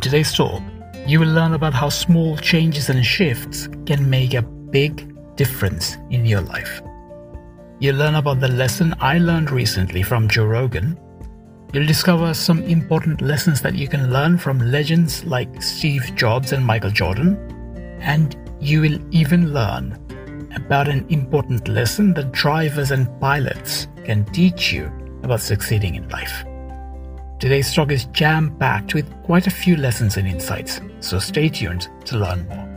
today's talk, you will learn about how small changes and shifts can make a big difference in your life. You'll learn about the lesson I learned recently from Joe Rogan. You'll discover some important lessons that you can learn from legends like Steve Jobs and Michael Jordan. And you will even learn about an important lesson that drivers and pilots can teach you about succeeding in life. Today's talk is jam packed with quite a few lessons and insights, so stay tuned to learn more.